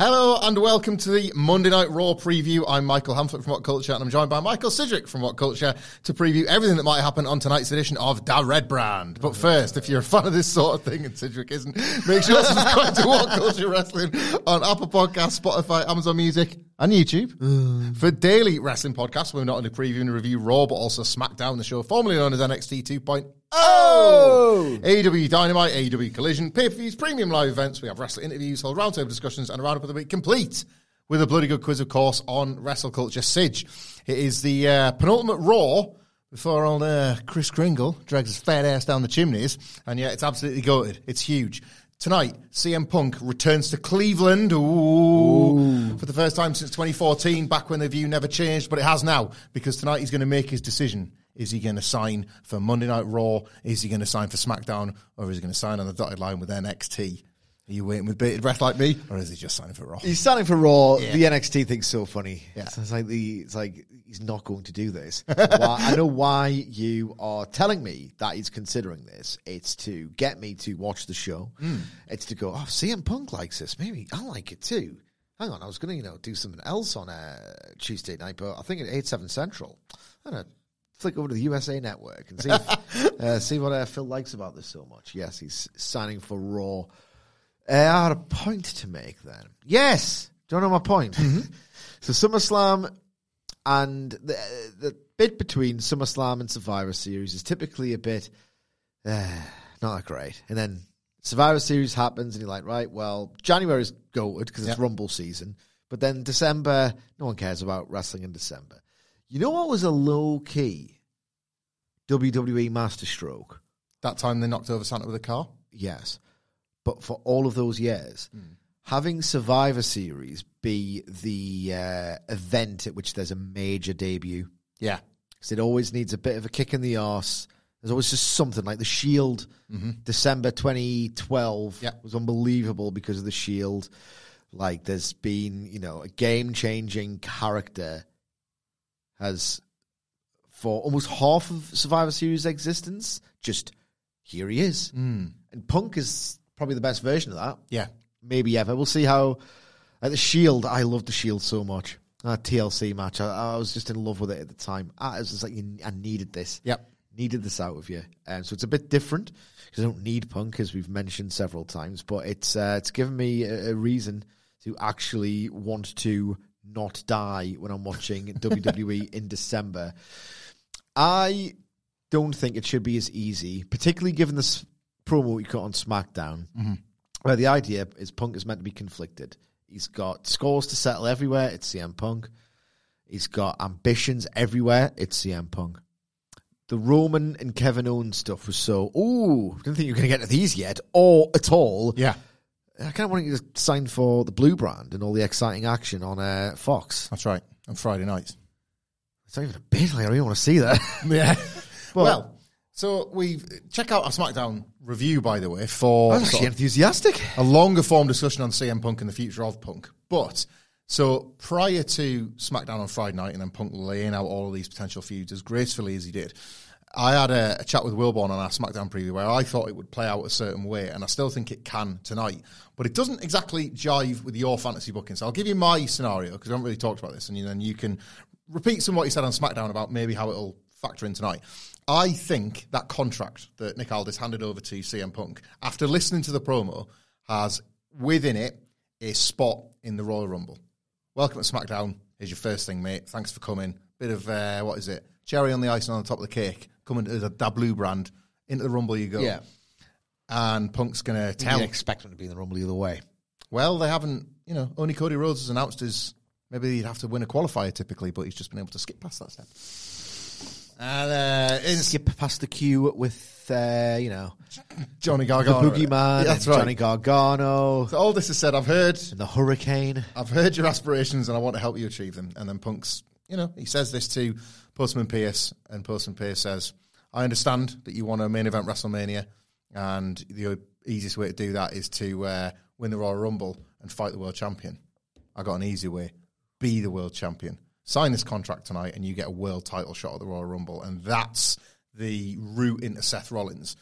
Hello and welcome to the Monday Night Raw preview. I'm Michael Hamflett from What Culture and I'm joined by Michael Sidgwick from What Culture to preview everything that might happen on tonight's edition of Da Red Brand. But first, if you're a fan of this sort of thing and Sidgwick isn't, make sure to subscribe to What Culture Wrestling on Apple Podcasts, Spotify, Amazon Music and YouTube mm. for daily wrestling podcasts. We're not only previewing and review Raw, but also SmackDown, the show formerly known as NXT 2.0. Oh! AEW Dynamite, AEW Collision, pay-per-views, premium live events. We have wrestling interviews, hold roundtable discussions, and a roundup of the week complete with a bloody good quiz, of course, on Wrestle Culture Sidge. It is the uh, penultimate Raw before old uh, Kris Kringle drags his fat ass down the chimneys, and yeah, it's absolutely goated. It's huge. Tonight, CM Punk returns to Cleveland Ooh, for the first time since 2014, back when the view never changed, but it has now because tonight he's going to make his decision. Is he going to sign for Monday Night Raw? Is he going to sign for SmackDown? Or is he going to sign on the dotted line with NXT? Are you waiting with bated breath like me, or is he just signing for Raw? He's signing for Raw. Yeah. The NXT thing's so funny. Yeah. It's, it's like the it's like he's not going to do this. Why- I know why you are telling me that he's considering this. It's to get me to watch the show. Hmm. It's to go. Oh, CM Punk likes this. Maybe I like it too. Hang on, I was going to you know do something else on uh, Tuesday night, but I think at eight seven central. I'm gonna flick over to the USA Network and see if, uh, see what uh, Phil likes about this so much. Yes, he's signing for Raw. Uh, I had a point to make then. Yes. Do you know my point? so SummerSlam and the, the bit between SummerSlam and Survivor Series is typically a bit uh, not that great. And then Survivor Series happens and you're like, right, well, January is goated because it's Yep. Rumble season. But then December, no one cares about wrestling in December. You know what was a low key WWE masterstroke? That time they knocked over Santa with a car. Yes. But for all of those years, having Survivor Series be the uh, event at which there's a major debut, Yeah, because it always needs a bit of a kick in the arse. There's always just something like the Shield. December 2012 Yeah. was unbelievable because of the Shield. Like there's been, you know, a game changing character has for almost half of Survivor Series existence. Just here he is, and Punk is probably the best version of that yeah. maybe ever. We'll see how. At the Shield, I loved the Shield so much. That TLC match, I, I was just in love with it at the time. I was just like, you- I needed this. Yep. Needed this out of you. Um, so it's a bit different because I don't need Punk, as we've mentioned several times. But it's uh, it's given me a, a reason to actually want to not die when I'm watching WWE in December. I don't think it should be as easy, particularly given this promo we got on SmackDown, mm-hmm. where the idea is Punk is meant to be conflicted. He's got scores to settle everywhere. It's CM Punk. He's got ambitions everywhere. It's CM Punk. The Roman and Kevin Owens stuff was so, ooh, I didn't think you were going to get to these yet, or at all. Yeah, I kind of want you to sign for the Blue Brand and all the exciting action on uh, Fox. that's right. On Friday nights. It's not even a bit. Like, I really want to see that. Yeah. But- well, so we've check out our SmackDown review, by the way, for I was actually enthusiastic. a longer form discussion on CM Punk and the future of Punk. But so prior to SmackDown on Friday night and then Punk laying out all of these potential feuds as gracefully as he did, I had a, a chat with Wilborn on our SmackDown preview where I thought it would play out a certain way, and I still think it can tonight. But it doesn't exactly jive with your fantasy booking. So I'll give you my scenario because I haven't really talked about this, and then you can repeat some of what you said on SmackDown about maybe how it'll factor in tonight. I think that contract that Nick Aldis handed over to CM Punk, after listening to the promo, has within it a spot in the Royal Rumble. Welcome to SmackDown. Here's your first thing, mate. Thanks for coming. Bit of uh, what is it? Cherry on the icing on the top of the cake. Coming as a Da Blue brand into the Rumble you go. Yeah. And Punk's gonna tell. You expect him to be in the Rumble either way. Well, they haven't. You know, only Cody Rhodes has announced his. Maybe he'd have to win a qualifier typically, but he's just been able to skip past that step. And uh, it's Skip past the queue with, uh, you know, Johnny Gargano, the. Boogeyman, Yeah, that's right. Johnny Gargano, So all this is said, I've heard, the Hurricane. I've heard your aspirations, and I want to help you achieve them. And then Punk's, you know, he says this to Postman Pearce, and Postman Pearce says, "I understand that you want a main event WrestleMania, and the easiest way to do that is to uh, win the Royal Rumble and fight the world champion. I got an easy way: be the world champion. Sign this contract tonight, and you get a world title shot at the Royal Rumble, and that's the route into Seth Rollins."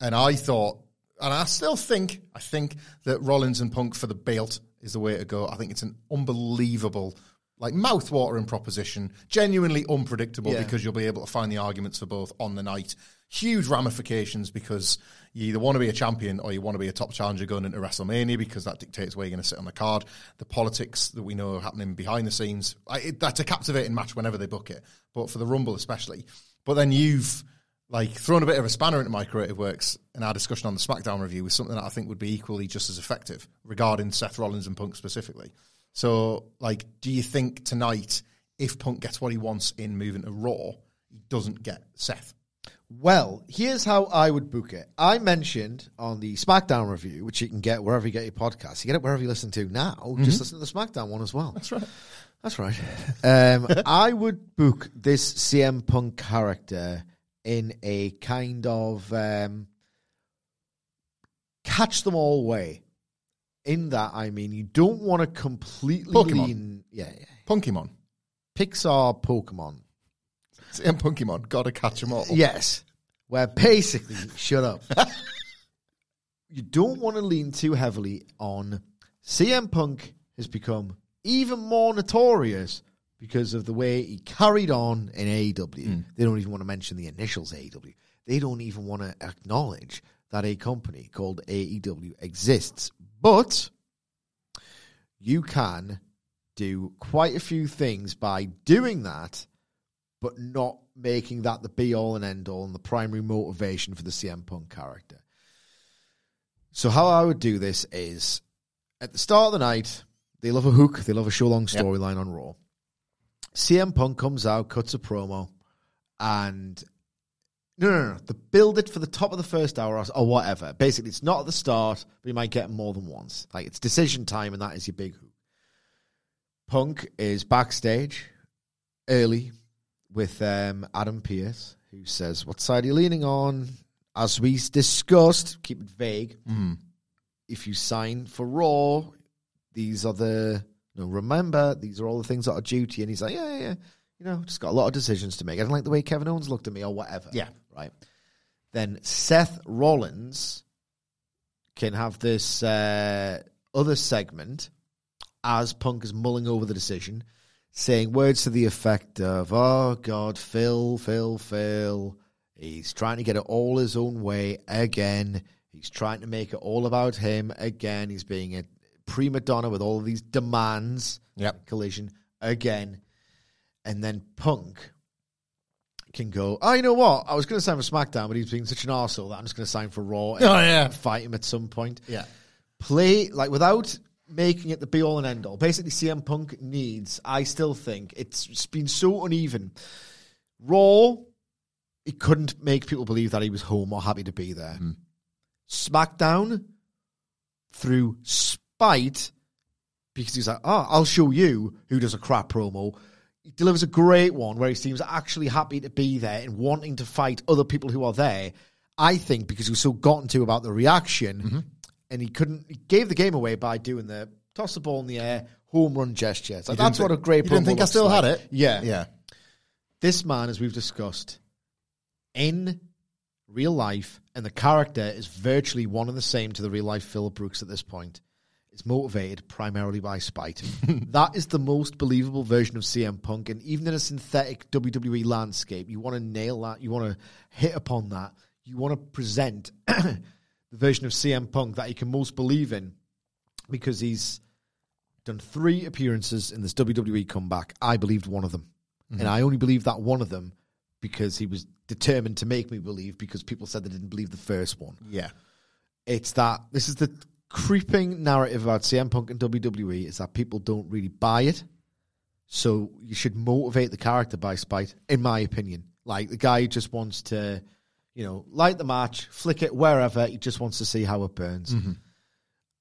And I thought, and I still think, I think that Rollins and Punk for the belt is the way to go. I think it's an unbelievable, like mouth-watering proposition, genuinely unpredictable Yeah. because you'll be able to find the arguments for both on the night. Huge ramifications because you either want to be a champion or you want to be a top challenger going into WrestleMania because that dictates where you're going to sit on the card. The politics that we know are happening behind the scenes, I, it, that's a captivating match whenever they book it, but for the Rumble especially. But then you've like thrown a bit of a spanner into my creative works and our discussion on the SmackDown review was something that I think would be equally just as effective regarding Seth Rollins and Punk specifically. So, like, do you think tonight, if Punk gets what he wants in moving to Raw, he doesn't get Seth? Well, here's how I would book it. I mentioned on the SmackDown review, which you can get wherever you get your podcasts. You get it wherever you listen to now. Just listen to the SmackDown one as well. That's right. That's right. Um, I would book this CM Punk character in a kind of um, catch them all way. In that, I mean, you don't want to completely Pokemon. lean. Yeah, yeah. Pixar Pokemon. CM Punkymon. Gotta catch them all. Yes. Where basically, shut up. you don't want to lean too heavily on CM Punk has become even more notorious because of the way he carried on in AEW. Hmm. They don't even want to mention the initials AEW. They don't even want to acknowledge that a company called AEW exists. But you can do quite a few things by doing that but not making that the be all and end all and the primary motivation for the CM Punk character. So how I would do this is at the start of the night, they love a hook, they love a show long Yep. storyline on Raw. CM Punk comes out, cuts a promo, and no, no, no, the build it for the top of the first hour or, or whatever. Basically, it's not at the start, but you might get more than once. Like it's decision time, and that is your big hook. Punk is backstage early with um, Adam Pearce, who says, What side are you leaning on? As we discussed, keep it vague. If you sign for Raw, these are the. No, remember, these are all the things that are duty. And he's like, Yeah, yeah, yeah. You know, just got a lot of decisions to make. I don't like the way Kevin Owens looked at me or whatever. Yeah. Right. Then Seth Rollins can have this uh, other segment as Punk is mulling over the decision, saying words to the effect of, Oh God, Phil, Phil, Phil. He's trying to get it all his own way again. He's trying to make it all about him again. He's being a prima donna with all of these demands. Yep. Collision again. And then Punk can go, Oh, you know what? I was going to sign for SmackDown, but he's being such an arsehole that I'm just going to sign for Raw and Oh, yeah. fight him at some point Yeah. play like without making it the be all and end all. Basically, CM Punk needs. I still think it's been so uneven. Raw, he couldn't make people believe that he was home or happy to be there. Hmm. SmackDown, through spite, because he's like, oh, I'll show you who does a crap promo. He delivers a great one where he seems actually happy to be there and wanting to fight other people who are there. I think because he was so gotten to about the reaction, mm-hmm. and he couldn't. He gave the game away by doing the toss the ball in the air, home run gesture. It's like, You didn't that's what a great. You didn't think I still like. had it? Yeah, Yeah. This man, as we've discussed, in real life, and the character is virtually one and the same to the real life Phil Brooks at this point. Is motivated primarily by spite. that is the most believable version of CM Punk, and even in a synthetic WWE landscape, you want to nail that. You want to hit upon that. You want to present the version of CM Punk that you can most believe in, because he's done three appearances in this WWE comeback. I believed one of them. Mm-hmm. And I only believed that one of them because he was determined to make me believe because people said they didn't believe the first one. Yeah. It's that this is the creeping narrative about CM Punk and WWE is that people don't really buy it. So you should motivate the character by spite, in my opinion. Like the guy just wants to, you know, light the match, flick it wherever. He just wants to see how it burns. Mm-hmm.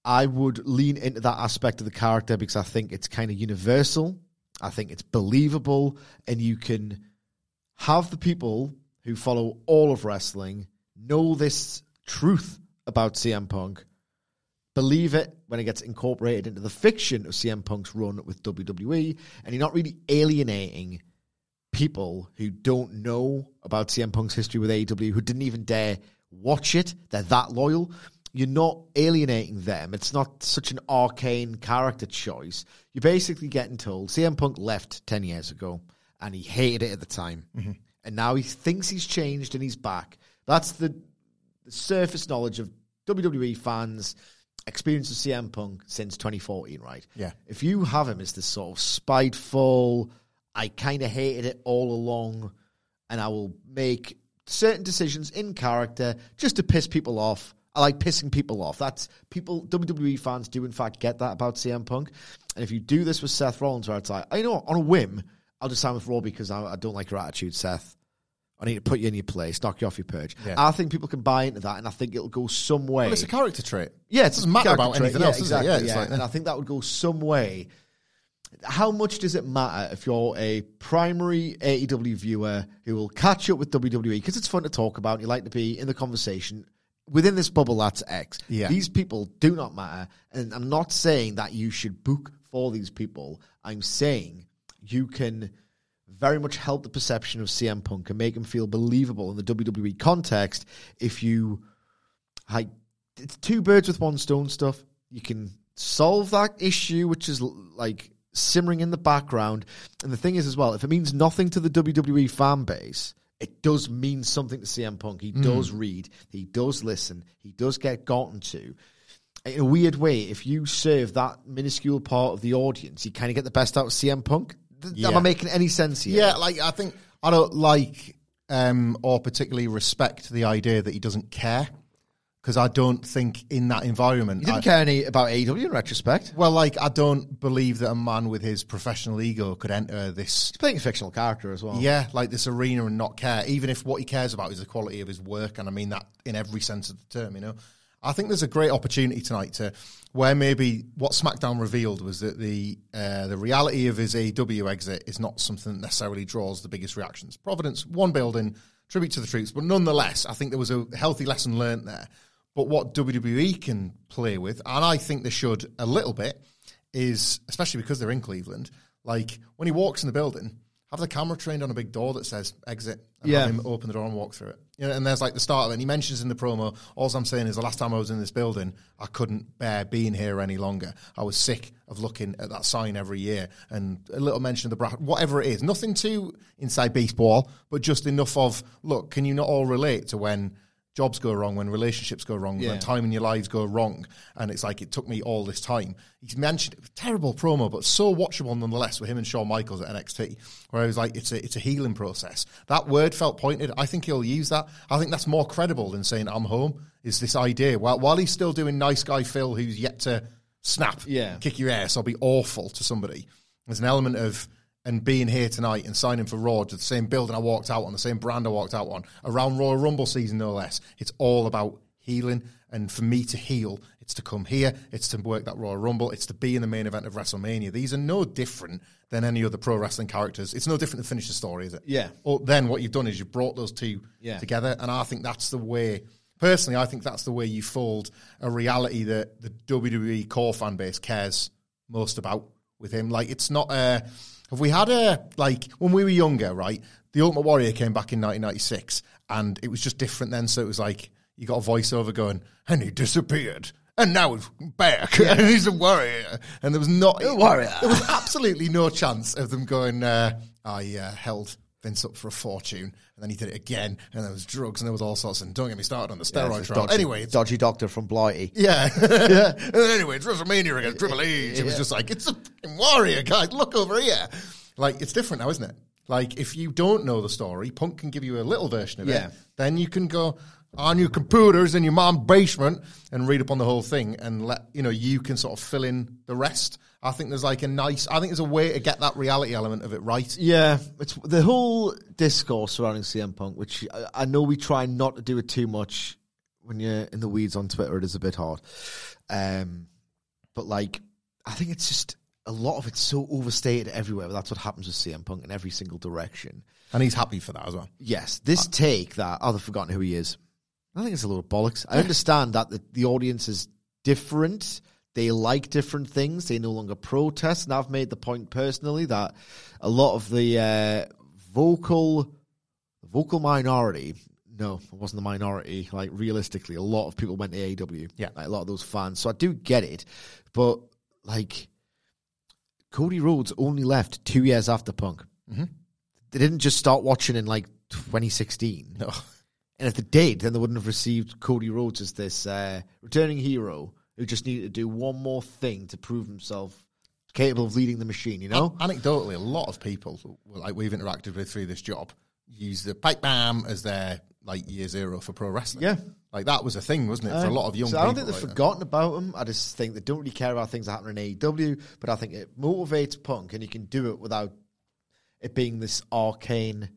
I would lean into that aspect of the character because I think it's kind of universal. I think it's believable, and you can have the people who follow all of wrestling know this truth about CM Punk, believe it when it gets incorporated into the fiction of CM Punk's run with WWE, and you're not really alienating people who don't know about CM Punk's history with AEW, who didn't even dare watch it. They're that loyal. You're not alienating them. It's not such an arcane character choice. You're basically getting told CM Punk left 10 years ago and he hated it at the time. Mm-hmm. And now he thinks he's changed and he's back. That's the, the surface knowledge of WWE fans' experience of CM Punk since 2014, right? Yeah. If you have him as this sort of spiteful, I kind of hated it all along, and I will make certain decisions in character just to piss people off. I like pissing people off. That's people. WWE fans do in fact get that about CM Punk, and if you do this with Seth Rollins, where it's like, I know on a whim, I'll just sign with Raw because I, I don't like your attitude, Seth. I need to put you in your place, knock you off your perch. Yeah. I think people can buy into that, and I think it'll go some way. Well, it's a character trait. Yeah, it doesn't matter about trait. anything Yeah, else, exactly, does it? Yeah, yeah. like and I think that would go some way. How much does it matter if you're a primary AEW viewer who will catch up with WWE because it's fun to talk about and you like to be in the conversation within this bubble that's X. Yeah. These people do not matter. And I'm not saying that you should book for these people. I'm saying you can very much help the perception of CM Punk and make him feel believable in the WWE context if you like it's two birds with one stone stuff. You can solve that issue, which is like simmering in the background. And the thing is, as well, if it means nothing to the WWE fan base, it does mean something to CM Punk. He hmm. does read, he does listen, he does get gotten to. In a weird way, if you serve that minuscule part of the audience, you kind of get the best out of CM Punk. Th- Am I making any sense here? Yeah, like I think I don't like um, or particularly respect the idea that he doesn't care because I don't think in that environment. You didn't I- care any about AEW in retrospect. Well, like I don't believe that a man with his professional ego could enter this. He's playing a fictional character as well. Yeah, like this arena and not care, even if what he cares about is the quality of his work, and I mean that in every sense of the term. You know, I think there's a great opportunity tonight to where maybe what SmackDown revealed was that the uh, the reality of his AEW exit is not something that necessarily draws the biggest reactions. Providence, one building, tribute to the troops, but nonetheless, I think there was a healthy lesson learnt there. But what WWE can play with, and I think they should a little bit, is especially because they're in Cleveland. Like when he walks in the building, have the camera trained on a big door that says exit, and Yeah. have him open the door and walk through it. You know, and there's like the start of it. And he mentions in the promo, all I'm saying is the last time I was in this building, I couldn't bear being here any longer. I was sick of looking at that sign every year. And a little mention of the bracket, whatever it is, nothing too inside baseball, but just enough of, look, can you not all relate to when jobs go wrong, when relationships go wrong, Yeah. when time in your lives go wrong, and it's like it took me all this time. He's mentioned terrible promo, but so watchable nonetheless with him and Shawn Michaels at NXT, where I was like, it's a it's a healing process. That word felt pointed. I think he'll use that. I think that's more credible than saying I'm home. Is this idea while while he's still doing nice guy Phil, who's yet to snap, Yeah. kick your ass or be awful to somebody. There's an element of and being here tonight and signing for Raw to the same building I walked out on, the same brand I walked out on, around Royal Rumble season no less. It's all about healing, and for me to heal, it's to come here, it's to work that Royal Rumble, it's to be in the main event of WrestleMania. These are no different than any other pro wrestling characters. It's no different finish the story, is it? Yeah. Or then what you've done is you've brought those two Yeah. together, and I think that's the way. Personally, I think that's the way you fold a reality that the WWE core fan base cares most about with him. Like, it's not a. Have we had a like when we were younger, right? The Ultimate Warrior came back in 1996, and it was just different then. So it was like you got a voiceover going, and he disappeared. And now he's back, and he's a warrior. And there was not A warrior. There was absolutely no chance of them going. Uh, I uh, held Vince up for a fortune, and then he did it again, and there was drugs, and there was all sorts. And don't get me started on the Yeah, steroid a trial. dodgy, Anyway, dodgy doctor from Blighty. yeah. yeah. Anyway, it's WrestleMania against Triple H. It was just like, it's a warrior, guys. Look over here. Like, it's different now, isn't it? Like, if you don't know the story, Punk can give you a little version of Yeah. it. Then you can go on your computers in your mom's basement and read up on the whole thing and let, you know, you can sort of fill in the rest. I think there's like a nice, I think there's a way to get that reality element of it right. Yeah, it's the whole discourse surrounding CM Punk, which I, I know we try not to do it too much when you're in the weeds on Twitter. It is a bit hard, um, but like I think it's just a lot of it's so overstated everywhere. But that's what happens with CM Punk in every single direction. And he's happy for that as well. Yes, this take that oh they've forgotten who he is. I think it's a little bollocks. I understand that the, the audience is different. They like different things. They no longer protest. And I've made the point personally that a lot of the uh, vocal vocal minority. No, it wasn't the minority. Like realistically, a lot of people went to AEW. Yeah. like a lot of those fans. So I do get it, but like Cody Rhodes only left two years after Punk. Mm-hmm. They didn't just start watching in like 2016. No. And if they did, then they wouldn't have received Cody Rhodes as this uh, returning hero who just needed to do one more thing to prove himself capable of leading the machine, you know? Anecdotally, a lot of people like we've interacted with through this job use the pipe bomb as their like year zero for pro wrestling. Yeah. like that was a thing, wasn't it, for a lot of young so people? I don't think they've like that. forgotten about them. I just think they don't really care about things that happen in AEW, but I think it motivates Punk and you can do it without it being this arcane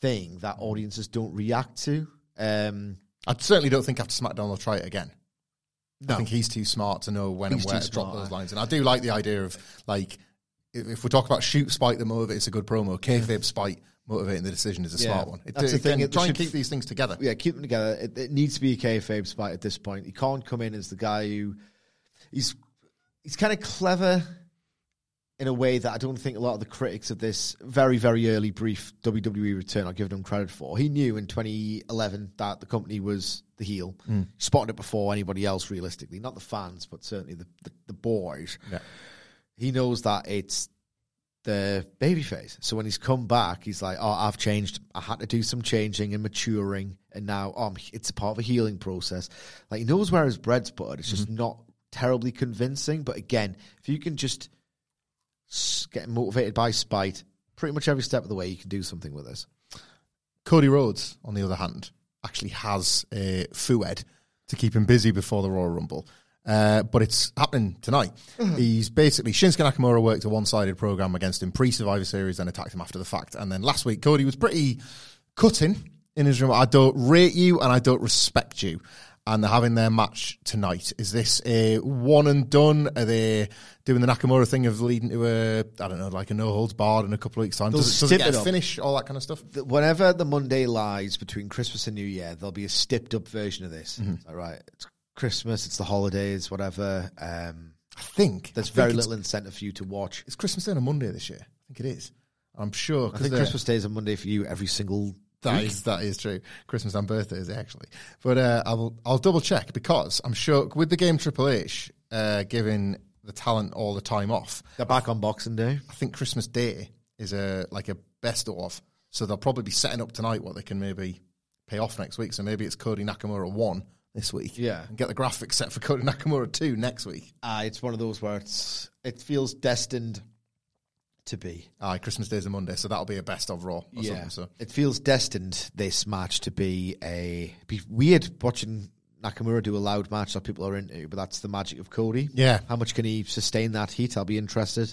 thing that audiences don't react to. Um, I certainly don't think after SmackDown they'll try it again. No. I think he's too smart to know when He's and where to drop those lines. And I do like the idea of like if, if we talk about shoot spite that it's a good promo, kayfabe spite motivating the decision is a Yeah. smart one. It, That's the again, thing, it try and keep these things together. yeah, keep them together. It, it needs to be a kayfabe spot at this point. He can't come in as the guy who he's he's kind of clever in a way that I don't think a lot of the critics of this very very early brief WWE return are giving him credit for. He knew in 2011 that the company was the heel. Hmm. Spotted it before anybody else, realistically, not the fans, but certainly the the, the boys. Yeah. He knows that it's the baby babyface. So when he's come back, he's like, "Oh, I've changed. I had to do some changing and maturing, and now um, it's a part of a healing process." Like he knows where his bread's buttered. It's just not terribly convincing. But again, if you can just get motivated by spite, pretty much every step of the way, you can do something with this. Cody Rhodes, on the other hand, actually has a Fued to keep him busy before the Royal Rumble. Uh, but it's happening tonight. He's basically Shinsuke Nakamura worked a one-sided program against him pre-Survivor Series, then attacked him after the fact. And then last week, Cody was pretty cutting in his room. I don't rate you and I don't respect you. And they're having their match tonight. Is this a one and done? Are they doing the Nakamura thing of leading to a I don't know, like a no holds barred in a couple of weeks' time? They'll Does it, does it get it a finish? All that kind of stuff. Th- Whenever the Monday lies between Christmas and New Year, there'll be a stepped up version of this. It's like, right, it's Christmas, it's the holidays, whatever. Um, I think there's I very little incentive for you to watch. It's Christmas Day on a Monday this year. I think it is. I'm sure. I think Christmas Day is a Monday for you every single That week. is that is true. Christmas and birthdays actually, but uh, I'll I'll double check because I'm sure with the game Triple H uh, giving the talent all the time off. They're back on Boxing Day. I think Christmas Day is a like a best of, so they'll probably be setting up tonight what they can maybe pay off next week. So maybe it's Cody Nakamura one this week, Yeah. and get the graphics set for Cody Nakamura two next week. Uh, it's one of those where it's it feels destined to be. Aye, Christmas Day is a Monday, so that'll be a best of Raw. Or yeah, something, so it feels destined this match to be a be weird watching Nakamura do a loud match that people are into, but that's the magic of Cody. Yeah. how much can he sustain that heat? I'll be interested.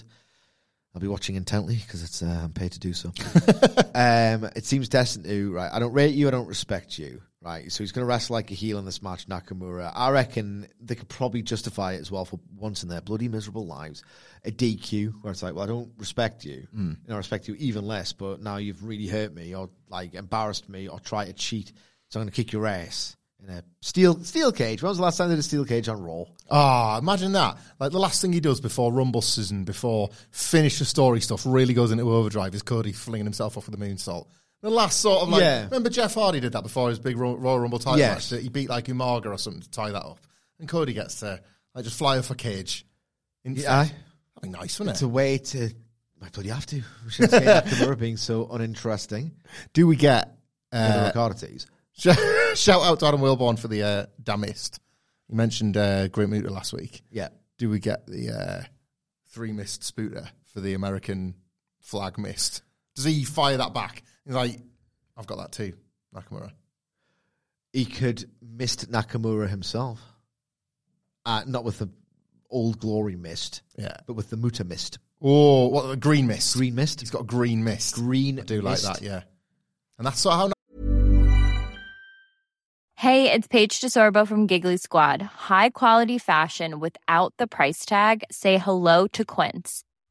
I'll be watching intently because it's uh, I'm paid to do so. um, it seems destined to right. I don't rate you. I don't respect you. Right, so he's going to wrestle like a heel in this match, Nakamura. I reckon they could probably justify it as well for once in their bloody miserable lives. A DQ, where it's like, well, I don't respect you. Hmm. I respect you even less, but now you've really hurt me or like embarrassed me or tried to cheat. So I'm going to kick your ass in a steel steel cage. When was the last time they did a steel cage on Raw? Ah, imagine that. Like the last thing he does before Rumble season, before finish the story stuff, really goes into overdrive is Cody flinging himself off with the moonsault. The last sort of like, Yeah. remember Jeff Hardy did that before his big Royal Rumble title Yes. match? That he beat like Umaga or something to tie that up, and Cody gets to like just fly off a cage. In Yeah, that'd be nice, wouldn't It's it? It's a way to I bloody have to. We should say Nakamura being so uninteresting. Do we get Uh, uh, shout out to Adam Wilborn for the uh, Damist? You mentioned uh, Great Muta last week. Yeah. Do we get the uh, three mist spooter for the American flag mist? Does he fire that back? He's like, I've got that too, Nakamura. He could mist Nakamura himself. Uh, not with the old glory mist, Yeah. but with the Muta mist. Oh, what a green mist. Green mist. He's got a green mist. Green I do mist. like that, yeah. And that's sort of how Hey, it's Paige DeSorbo from Giggly Squad. High quality fashion without the price tag. Say hello to Quince.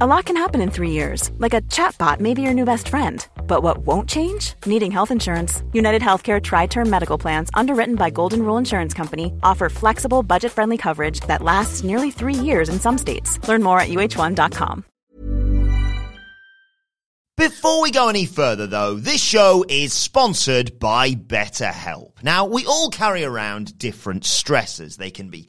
A lot can happen in three years, like a chatbot may be your new best friend. But what won't change? Needing health insurance. United Healthcare Tri Term Medical Plans, underwritten by Golden Rule Insurance Company, offer flexible, budget friendly coverage that lasts nearly three years in some states. Learn more at uh1.com. Before we go any further, though, this show is sponsored by BetterHelp. Now, we all carry around different stressors. They can be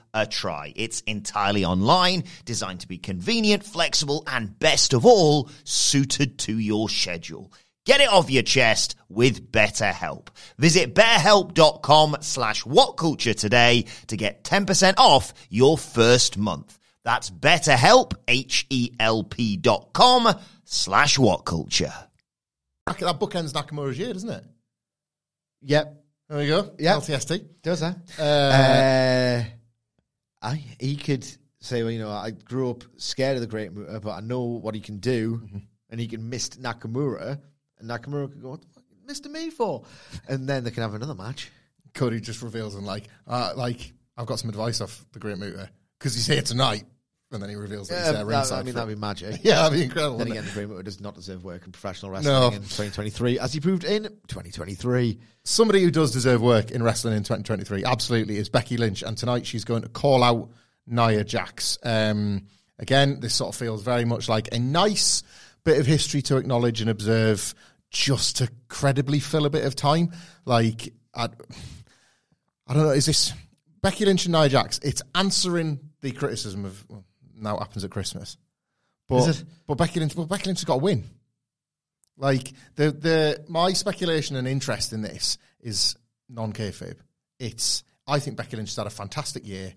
a try. It's entirely online, designed to be convenient, flexible, and best of all, suited to your schedule. Get it off your chest with BetterHelp. Visit betterhelp.com slash whatculture today to get 10% off your first month. That's betterhelp, H-E-L-P dot com slash whatculture. that bookends Nakamura's year, doesn't it? Yep. There we go. Yeah. LTST. Does that? Uh, Uh, I he could say, well, you know, I grew up scared of the Great Muta, but I know what he can do, and he can mist Nakamura, and Nakamura could go, what the fuck you Mr. Me for? And then they can have another match. Cody just reveals and like, uh, like I've got some advice off the Great Muta because he's here tonight, and then he reveals that he's there that- ringside. I mean, for- that'd be magic. yeah, that'd be incredible. Then wouldn't again, Great does not deserve work in professional wrestling No. in 2023, as he proved in 2023. Somebody who does deserve work in wrestling in 2023 absolutely is Becky Lynch, and tonight she's going to call out Nia Jax. Um, again, this sort of feels very much like a nice bit of history to acknowledge and observe, just to credibly fill a bit of time. Like, I, I don't know, is this Becky Lynch and Nia Jax? It's answering the criticism of well, now it happens at Christmas, but but Becky Lynch, but Becky Lynch has got to win. Like the the my speculation and interest in this is non kayfabe. It's I think Becky Lynch has had a fantastic year.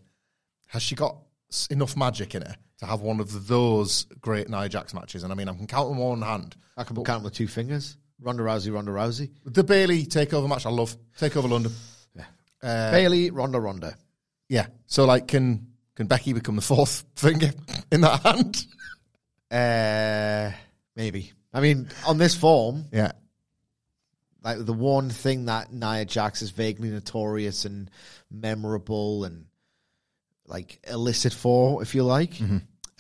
Has she got enough magic in her to have one of those great Nia Jax matches? And I mean, I can count them on one hand. I can count them with two fingers. Ronda Rousey, Ronda Rousey. The Bayley takeover match, I love takeover London. Uh, Bayley, Ronda, Ronda. Yeah. So like, can can Becky become the fourth finger in that hand? Uh, maybe. I mean, on this form, Yeah. like the one thing that Nia Jax is vaguely notorious and memorable and like illicit for, if you like.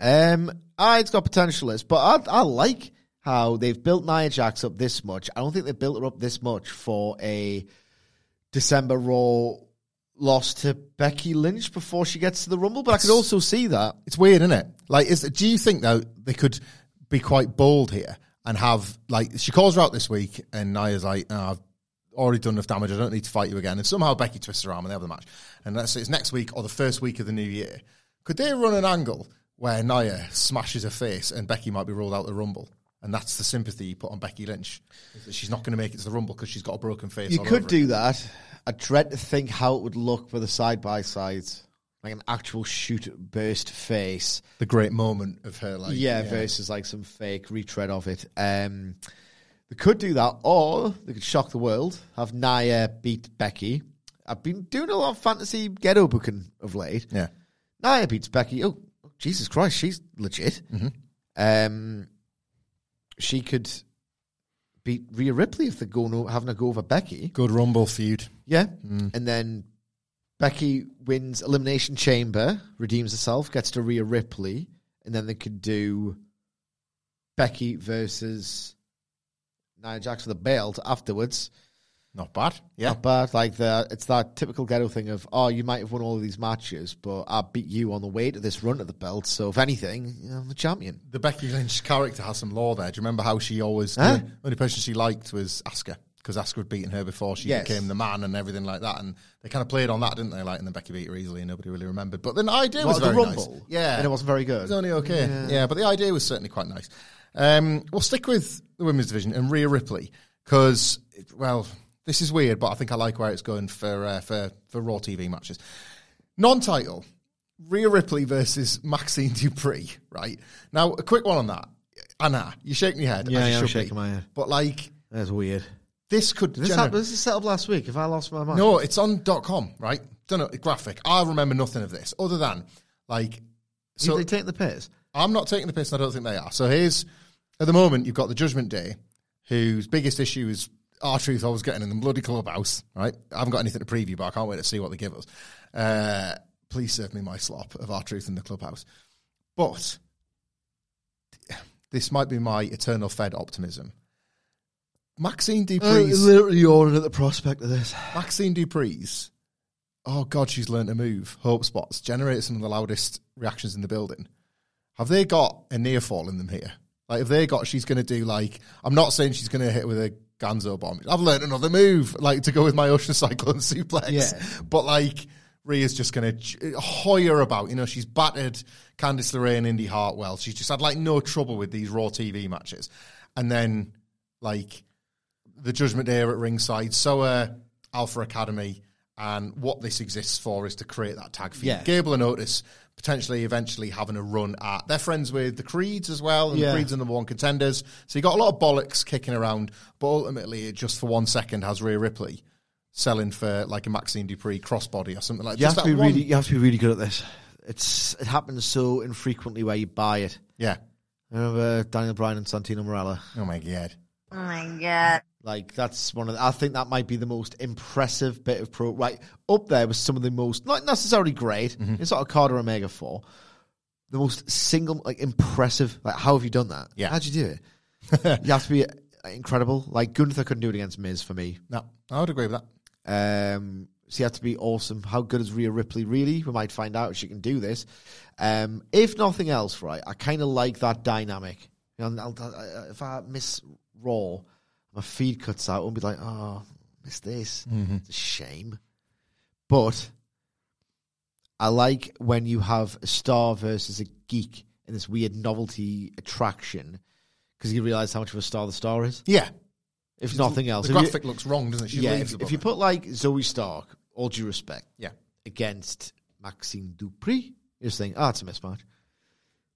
Um, ah, it's got potential, is, but I, I like how they've built Nia Jax up this much. I don't think they built her up this much for a December Raw loss to Becky Lynch before she gets to the Rumble. But I could also see that. It's weird, isn't it? Like, is do you think though they could be quite bold here and have like she calls her out this week and Nia's like, oh, I've already done enough damage. I don't need to fight you again. And somehow Becky twists her arm and they have the match. And let's say it's next week or the first week of the new year. Could they run an angle where Nia smashes her face and Becky might be ruled out the Rumble? And that's the sympathy you put on Becky Lynch. She's not going to make it to the Rumble because she's got a broken face. You could do it. that. I dread to think how it would look with a side by side. like an actual shoot burst face. The great moment of her, like yeah, versus like some fake retread of it. Um, they could do that, or they could shock the world, have Nia beat Becky. I've been doing a lot of fantasy ghetto booking of late. yeah. Nia beats Becky. Oh, Jesus Christ, she's legit. Um, she could beat Rhea Ripley if they're going having a go over Becky. Good Rumble feud. Yeah. Mm. And then Becky wins Elimination Chamber, redeems herself, gets to Rhea Ripley, and then they could do Becky versus Nia Jax for the belt afterwards. Not bad. Yeah. Not bad. Like the it's that typical ghetto thing of, oh, you might have won all of these matches, but I beat you on the way to this run of the belt. So if anything, you know, I'm the champion. The Becky Lynch character has some law there. Do you remember how she always Huh? the only person she liked was Asuka because Asuka had beaten her before she Yes. became the man and everything like that. And they kind of played on that, didn't they? Like, and then Becky beat her easily, and nobody really remembered. But then the idea was the very Rumble? nice. Yeah, And it wasn't very It good. was only okay. Yeah. but the idea was certainly quite nice. Um, we'll stick with the women's division and Rhea Ripley because, well, this is weird, but I think I like where it's going for uh, for for Raw TV matches. Non-title, Rhea Ripley versus Maxxine Dupri. Right now, a quick one on that. Anna, you're shaking your head. Yeah, yeah, I'm should be. shaking my head. But like, That's weird. This could. This, gener- this is set up last week. If I lost my mind, no, it's on dot .com, right? Don't know graphic. I remember nothing of this other than like. so So they take the piss. I'm not taking the piss, and I don't think they are. So here's at the moment you've got the Judgment Day, whose biggest issue is R-Truth always getting in the bloody clubhouse. Right? I haven't got anything to preview, but I can't wait to see what they give us. Uh, please serve me my slop of R-Truth in the clubhouse. But this might be my eternal fed optimism. Maxxine uh, Dupri's literally yawning at the prospect of this. Maxxine Dupri's. Oh God, she's learned to move. Hope spots generate some of the loudest reactions in the building. Have they got a near fall in them here? Like, have they got? She's going to do like. I'm not saying she's going to hit with a Ganso bomb. I've learned another move, like to go with my ocean cyclone suplex. Yeah. But like, Rhea's just going to hoyer about. You know, she's battered Candice LeRae and Indi Hartwell. She's just had like no trouble with these Raw TV matches, and then like the Judgment Day are at ringside. So uh, Alpha Academy, and what this exists for is to create that tag feud. Yeah. Gable and Otis potentially eventually having a run at. They're friends with the Creeds as well, and Yeah. the Creeds are number one contenders. So you got a lot of bollocks kicking around, but ultimately, it just for one second has Rhea Ripley selling for like a Maxxine Dupri crossbody or something like You have just to be that one- really, you have to be really good at this. It's it happens so infrequently where you buy it. Yeah. I remember Daniel Bryan and Santino Marella. Oh my god. Oh my god. Like that's one of. The, I think that might be the most impressive bit of pro. Right up there with some of the most not necessarily great. It's sort of Carter Omega four. The most single like impressive. Like how have you done that? Yeah. how'd you do it? you have to be incredible. Like Gunther couldn't do it against Miz for me. No, I would agree with that. Um, so you have to be awesome. How good is Rhea Ripley really? We might find out if she can do this. Um, if nothing else, right, I kind of like that dynamic. You know, if I miss Raw, my feed cuts out, I'll be like, oh, miss this. Mm-hmm. It's a shame. But I like when you have a star versus a geek in this weird novelty attraction because you realize how much of a star the star is. Yeah. If nothing else, The If you- graphic looks wrong, doesn't it? She yeah, if, if you put like Zoey Stark, all due respect, Yeah. against Maxxine Dupri, you're just thinking, oh, ah, it's a mismatch.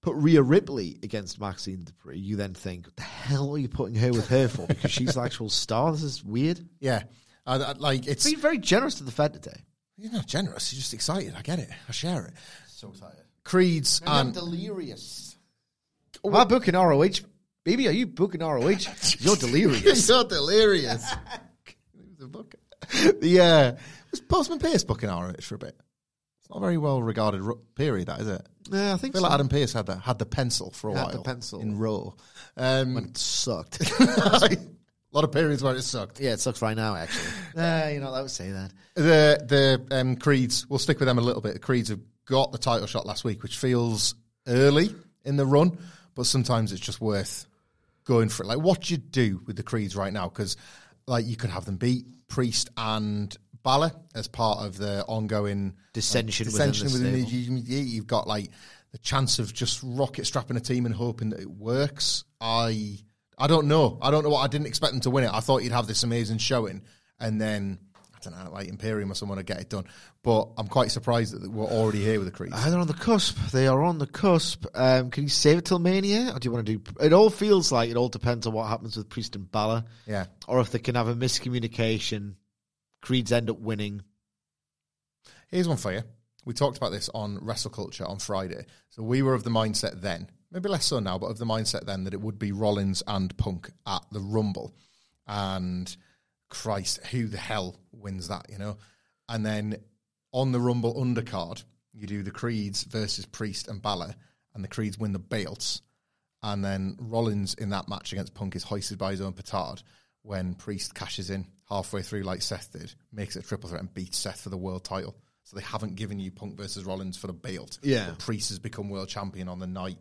Put Rhea Ripley against Maxxine Dupri, you then think, what the hell are you putting her with her for? Because she's the actual star. This is weird. Yeah. I, I, like, it's. Being very generous to the Fed today. You're not generous. You're just excited. I get it. I share it. So excited. Creeds and um, delirious. Am I booking ROH? Baby, are you booking ROH? You're delirious. You're so delirious. the book. Yeah. Uh, was Postman Pearce booking ROH for a bit? It's not a very well regarded period, that is it? yeah, I I think feel so. like Adam Pearce had the had the pencil for a Had while. the pencil. in Raw. Um, When it sucked. a lot of periods where it sucked. yeah, it sucks right now, actually. uh, you know, I would say that. The the um, Creeds. We'll stick with them a little bit. The Creeds have got the title shot last week, which feels early in the run, but sometimes it's just worth going for it. Like, what do you do with the Creeds right now? Because like you could have them beat Priest and Balor as part of the ongoing Dissension like, within dissension the within the You've got like the chance of just rocket strapping a team and hoping that it works. I I don't know. I don't know what I didn't expect them to win it. I thought you'd have this amazing showing and then I don't know, like Imperium or someone to get it done. But I'm quite surprised that we're already here with the Creeds. Ah, they're on the cusp. They are on the cusp. Um, can you save it till Mania, or do you want to do? It all feels like it all depends on what happens with Priest and Balor, Yeah. or if they can have a miscommunication. Creeds end up winning. Here's one for you. We talked about this on Wrestle Culture on Friday. So we were of the mindset then, maybe less so now, but of the mindset then that it would be Rollins and Punk at the Rumble. And Christ, who the hell wins that, you know? And then on the Rumble undercard, you do the Creeds versus Priest and Balor, and the Creeds win the belts. And then Rollins in that match against Punk is hoisted by his own petard when Priest cashes in halfway through, like Seth did, makes it a triple threat and beats Seth for the world title. So they haven't given you Punk versus Rollins for the belt. Yeah. But Priest has become world champion on the night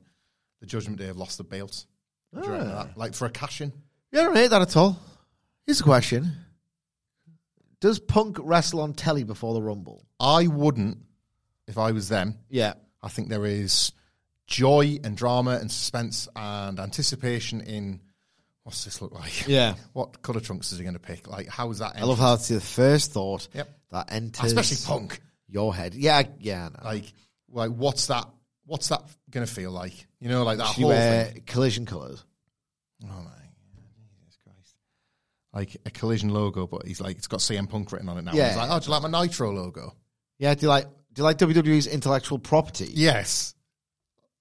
the Judgment Day have lost the belt. Do you reckon ah. that? Like for a cash in? Yeah, I don't hate that at all. Here's a question: Does Punk wrestle on telly before the Rumble? I wouldn't if I was them. Yeah, I think there is joy and drama and suspense and anticipation in what's this look like? Yeah. What colour trunks is he going to pick? Like, how is that? I love how it's the first thought Yep. that enters, Especially Punk. your head. Yeah, yeah. Know. Like, like what's that? What's that going to feel like? You know, like that Should whole thing. collision colours. Oh my Jesus Christ! Like a collision logo, but he's like it's got CM Punk written on it now. Yeah. He's like, oh, do you like my Nitro logo? Yeah, do you like do you like WWE's intellectual property? Yes.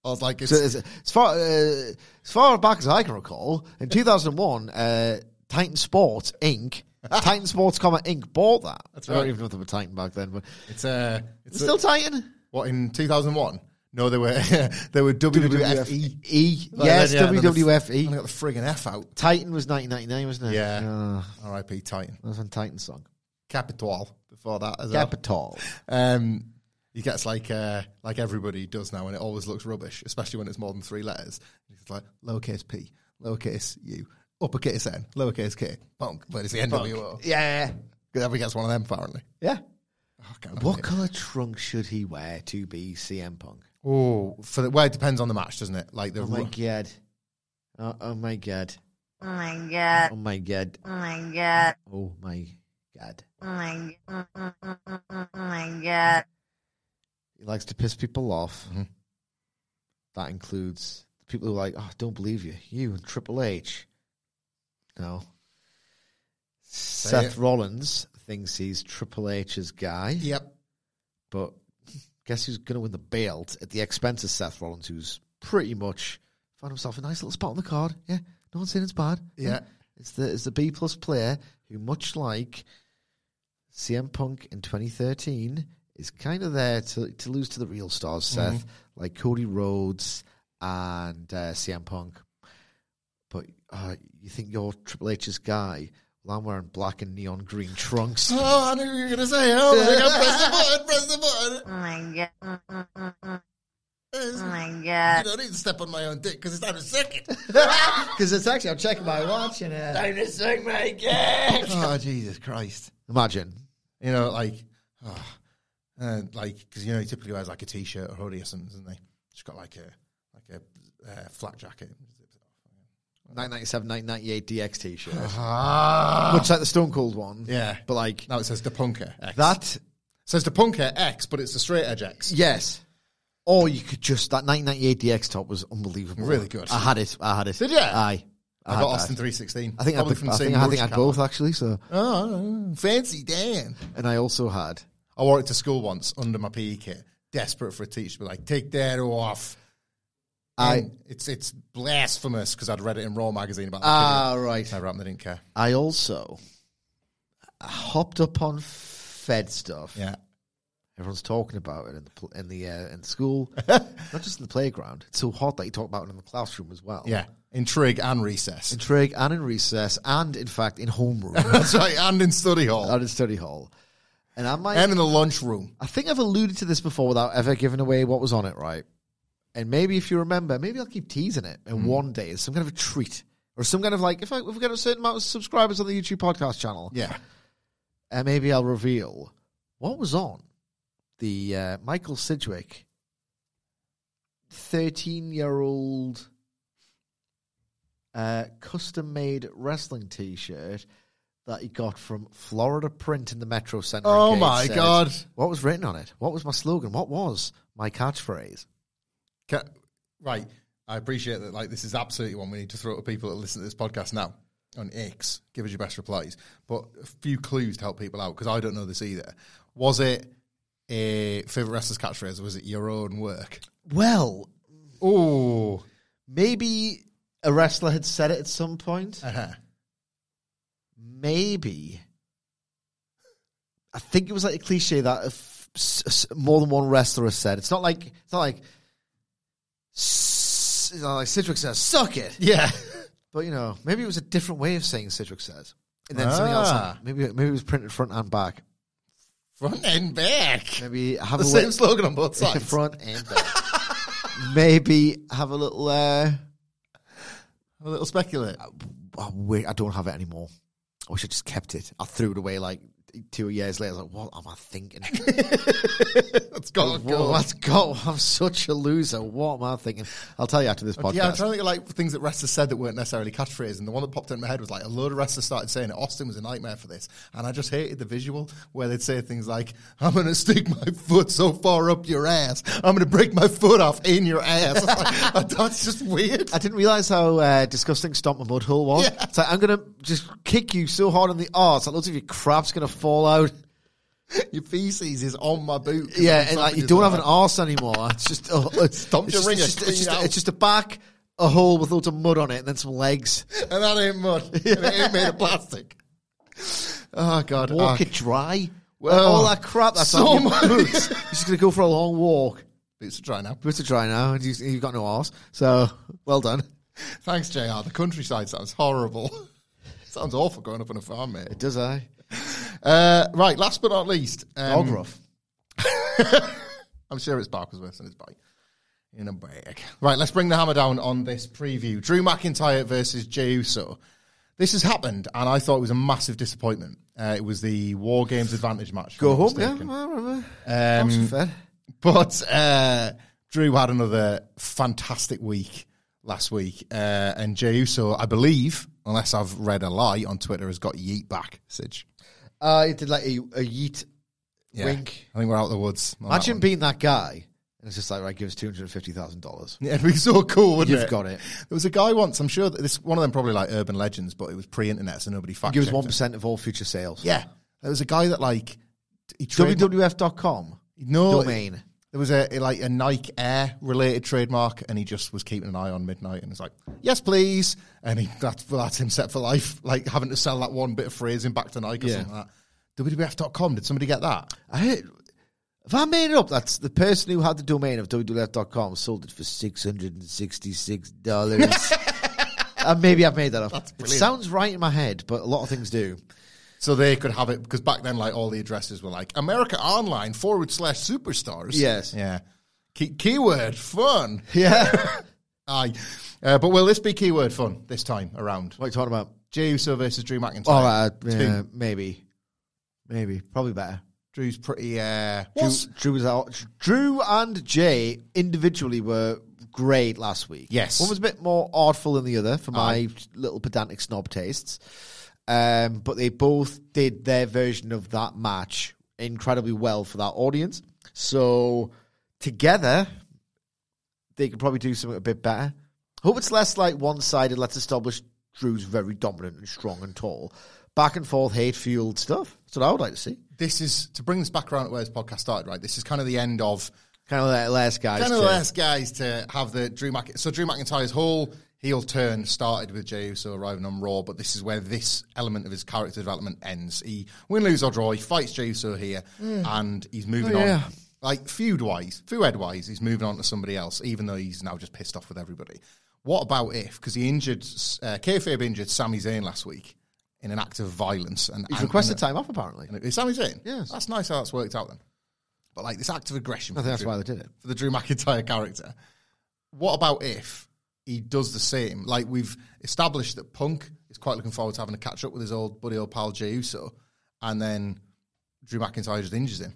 I was like, it's, So far uh, as far back as I can recall, in 2001, uh, Titan Sports Inc. Titan Sports, comma Inc. bought that. That's I don't even know if they were Titan back then, but it's uh, it's it's still a, Titan. what in two thousand one. No, they were they were WWFE. E. Like, Yes, then, yeah, WWFE. I got the friggin' F out. Titan was 1999, wasn't it? Yeah. Oh, R.I.P. Titan. that was on Titan song. Capital before that as well. Capital. Um, he gets like uh, like everybody does now, and it always looks rubbish, especially when it's more than three letters. It's like lowercase p, lowercase u, uppercase n, lowercase k, punk, but it's the NWO. Yeah. Because everybody gets one of them apparently. Yeah. Oh, God, What colour trunk should he wear to be CM Punk? Oh, for the, well, it depends on the match, doesn't it? Like the Oh my ru- god. Oh, oh my god. Oh my god. Oh my god. Oh my god. Oh my god. Oh my god. Oh my god. He likes to piss people off. Mhm. That includes people who are like, oh, I don't believe you. You and Triple H. No. Seth it. Rollins thinks he's Triple H's guy, Yep. but guess who's going to win the belt at the expense of Seth Rollins, who's pretty much found himself a nice little spot on the card. Yeah, no one's saying it's bad. Yeah. It's the it's the B plus player who, much like CM Punk in 2013, is kind of there to to lose to the real stars, Seth, like Cody Rhodes and uh, CM Punk. But uh, you think you're Triple H's guy? Well, I'm wearing black and neon green trunks. Oh, I knew you were going to say it. Oh, my God, press the button, press the button. Oh my god. Mm, mm, mm, mm. Oh my You god. don't need to step on my own dick because it's time to second. Because it's actually, I'm checking my watch and uh, time to suck my dick. oh, Jesus Christ. imagine. You know, like, oh, uh, like because you know he typically wears like a t-shirt or hoodie or something, doesn't he? Just got like a like a uh, flat jacket. 1997, 1998 DX t-shirt, Ah, much like the Stone Cold one. yeah. but like Now it says the Punker X. that. says the Punker X, but it's the straight edge X. Yes. Or you could just that 1998 DX top was unbelievable. Really good. I had it. I had it. Did ya? Aye. I had got. Austin three sixteen. I think I, Probably had from I same think, I think I had both actually. So, Oh, fancy Dan. and I also had I wore it to school once under my PE kit, desperate for a teacher to be like, "Take that off." I And it's it's blasphemous because I'd read it in Raw magazine about. ah the right. kid. Never happened. They didn't care. I also hopped up on Fed stuff. Yeah. Everyone's talking about it in the pl- in the uh, in school, not just in the playground. It's so hot that you talk about it in the classroom as well. Yeah. In Trig and Recess. in trig and in recess, and in fact in homeroom That's right. And in study hall. and in study hall. And I might and in the lunchroom. I think I've alluded to this before without ever giving away what was on it, right? And maybe if you remember, maybe I'll keep teasing it. And Hmm. one day, it's some kind of a treat or some kind of like if I if we get a certain amount of subscribers on the YouTube podcast channel, Yeah. and maybe I'll reveal what was on the uh, Michael Sidgwick thirteen-year-old uh, custom-made wrestling T-shirt that he got from Florida Print in the Metro Center. Oh my said- God. What was written on it? What was my slogan? What was my catchphrase? Ca- right. I appreciate that. Like, this is absolutely one we need to throw to people that listen to this podcast now on X. Give us your best replies. But a few clues to help people out because I don't know this either. Was it a favorite wrestler's catchphrase or was it your own work? Well, Oh, maybe a wrestler had said it at some point. uh-huh. Maybe. I think it was like a cliche that if more than one wrestler has said. It's not like it's not like s- you know, like Citric says, "Suck it." yeah. But you know, maybe it was a different way of saying Citric says, and then something else. Ah. Maybe maybe it was printed front and back. Front and back. Maybe have The a same slogan on both sides. front and back. maybe have a little. Uh, A little speculate. oh, wait, I don't have it anymore. I wish I just kept it. I threw it away like two years later. I was like, what am I thinking? Let's go. Whoa, go. let's go. I'm such a loser. What am I thinking? I'll tell you after this podcast. Yeah, I'm trying to think of like things that wrestlers said that weren't necessarily catchphrases, and the one that popped into my head was like a load of wrestlers started saying it. Austin was a nightmare for this, and I just hated the visual where they'd say things like, "I'm going to stick my foot so far up your ass, I'm going to break my foot off in your ass." Like, that's just weird. I didn't realize how uh, disgusting Stomp a Mud Hole was. Yeah. It's like, I'm going to just kick you so hard in the arse that loads of your crap's going to fall out. Your feces is on my boot. Yeah, and like you don't have an arse anymore. It's just, oh, it's, it's your just, it's, just, it's, just, out. it's just a back, a hole with loads of mud on it, and then some legs. and that ain't mud. And it ain't made of plastic. Oh god, Walk Ah, it dry. Well, all that crap that's so on your boots. You're just going to go for a long walk. boots are dry now. Boots are dry now, and you've, you've got no arse. So, well done. Thanks, Jr. The countryside sounds horrible. sounds awful growing up on a farm, mate. It does, I. Uh, right, last but not least, um, Dog rough. I'm sure it's Barkersworth and his bike. in a bag. Right, let's bring the hammer down on this preview. Drew McIntyre versus Jey Uso. This has happened, and I thought it was a massive disappointment. Uh, it was the War Games advantage match. Go home, yeah. I remember. Um, fair. But uh, Drew had another fantastic week last week, uh, and Jey Uso, I believe, unless I've read a lie on Twitter, has got yeet back. Sidge. Uh, it did like a, a yeet Yeah. wink. I think we're out of the woods. on that Imagine one. being that guy, and it's just like, right, give us two hundred and fifty thousand dollars. Yeah, it'd be so cool, wouldn't You've it? got it. There was a guy once, I'm sure that this one of them probably like urban legends, but it was pre-internet, so nobody fact Give us checked one it. percent of all future sales. Yeah, there was a guy that like he WWF.com no domain. There was a like a Nike Air related trademark, and he just was keeping an eye on midnight, and it's like, yes, please, and he that's that's him set for life, like having to sell that one bit of phrasing back to Nike or Yeah. something like that. WWF.com. Did somebody get that? I heard, if I made it up, that's the person who had the domain of WWF.com sold it for six hundred and sixty-six dollars. uh, maybe I've made that up. it sounds right in my head, but a lot of things do. So they could have it because back then, like all the addresses were like America Online forward slash superstars. Yes. Yeah. Key- keyword fun. Yeah. Aye. Uh, but will this be keyword fun this time around? what are you talking about? Jey Uso versus Drew McIntyre. Oh, It's yeah, maybe, maybe, probably better. Drew's pretty. Uh, Drew, Drew was out. Drew and Jey individually were great last week. Yes. one was a bit more artful than the other for my little pedantic snob tastes. Um, but they both did their version of that match incredibly well for that audience. So together, they could probably do something a bit better. Hope it's less like one sided. Let's establish Drew's very dominant and strong and tall. Back and forth, hate fueled stuff. That's what I would like to see. this is to bring this back around to where this podcast started, right? This is kind of the end of Kind of the last guys. kind of the last guys to have the Drew Mc. So Drew McIntyre's whole heel turn started with Jey Uso arriving on Raw, but this is where this element of his character development ends. He win, lose or draw. He fights Jey Uso here, and he's moving Oh, yeah. on. Like feud wise, feud wise, he's moving on to somebody else, even though he's now just pissed off with everybody. What about if? Because he injured, uh, kayfabe injured Sami Zayn last week in an act of violence, and He's and- requested and- time off, apparently. and Is Sami Zayn? Yes. That's nice how that's worked out then. But like this act of aggression. I think that's Drew- why they did it. For the Drew McIntyre character. What about if he does the same? Like we've established that Punk is quite looking forward to having a catch up with his old buddy, old pal Jey Uso, and then Drew McIntyre just injures him.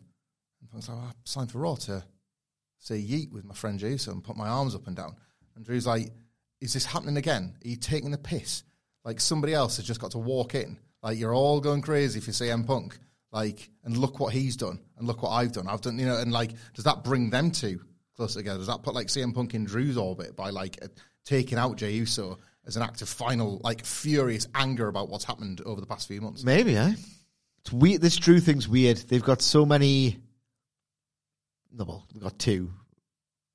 And Punk's like, oh, I signed for Raw to say yeet with my friend Jey Uso and put my arms up and down. And Drew's like, is this happening again? Are you taking the piss? Like somebody else has just got to walk in, Like you're all going crazy if you for CM Punk. Like, and look what he's done, and look what I've done. I've done, you know, and like, does that bring them two closer together? Does that put like CM Punk in Drew's orbit by like taking out Jey Uso as an act of final, like, furious anger about what's happened over the past few months? Maybe, eh? It's weird. This Drew thing's weird. They've got so many. No, well, they've got two,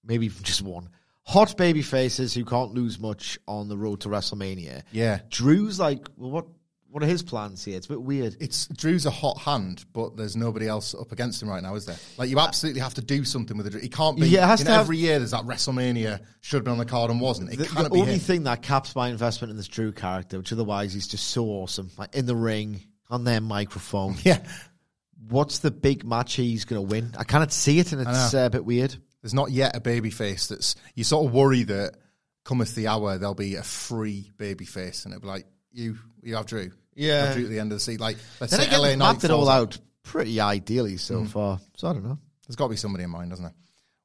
maybe just one. Hot baby faces who can't lose much on the road to WrestleMania. Yeah. Drew's like, well, what? What are his plans here? It's a bit weird. It's Drew's a hot hand, but there's nobody else up against him right now, is there? Like you absolutely have to do something with it. He can't be. Yeah, it has in to have- every year. There's that WrestleMania should have been on the card and wasn't. It The, the be only him. thing that caps my investment in this Drew character, which otherwise he's just so awesome, like in the ring, on their microphone. Yeah, What's the big match he's going to win? I cannot see it, and it's uh, a bit weird. there's not yet a baby face that's. You sort of worry that cometh the hour there'll be a free baby face, and it'll be like you. You have Drew. Yeah. at the end of the seat. Like let's Then say LA Knight mapped it all out pretty ideally so far. So I don't know. There's got to be somebody in mind, doesn't there?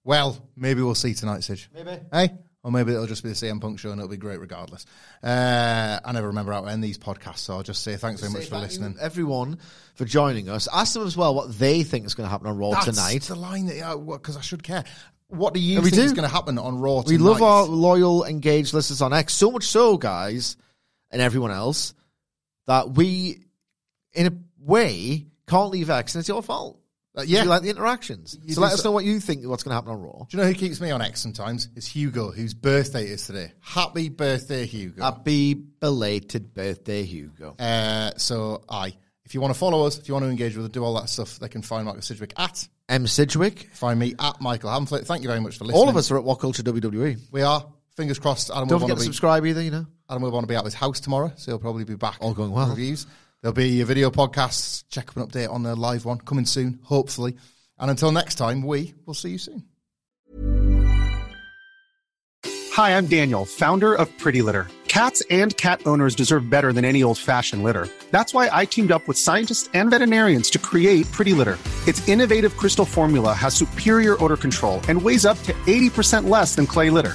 Well, maybe we'll see tonight, Sidge. Maybe. Hey? Or maybe it'll just be the CM Punk show and it'll be great regardless. Uh, I never remember how to end these podcasts, so I'll just say thanks very much for Thank listening. you, everyone, for joining us. Ask them as well what they think is going to happen on Raw That's tonight. the line that, because I should care. What do you And think do. is going to happen on Raw tonight? We love our loyal, engaged listeners on X. So much so, guys, and everyone else, that we, in a way, can't leave X, and it's your fault. Uh, yeah. You like the interactions. You so let us so- know what you think what's going to happen on Raw. Do you know who keeps me on X sometimes? It's Hugo, whose birthday is today. Happy birthday, Hugo. Happy belated birthday, Hugo. Uh, so, I. If you want to follow us, if you want to engage with us, do all that stuff, they can find Michael Sidgwick at. M. Sidgwick. Find me at Michael Hamflett. Thank you very much for listening. All of us are at WhatCulture WWE. We are. Fingers crossed. Adam Don't will forget want to to be subscribe either, you know. Adam will want to be at his house tomorrow, so he'll probably be back. All going well. Reviews. There'll be a video podcast. Check up an update on the live one coming soon, hopefully. And until next time, we will see you soon. Hi, I'm Daniel, founder of Pretty Litter. Cats and cat owners deserve better than any old fashioned litter. That's why I teamed up with scientists and veterinarians to create Pretty Litter. Its innovative crystal formula has superior odor control and weighs up to 80% less than clay litter.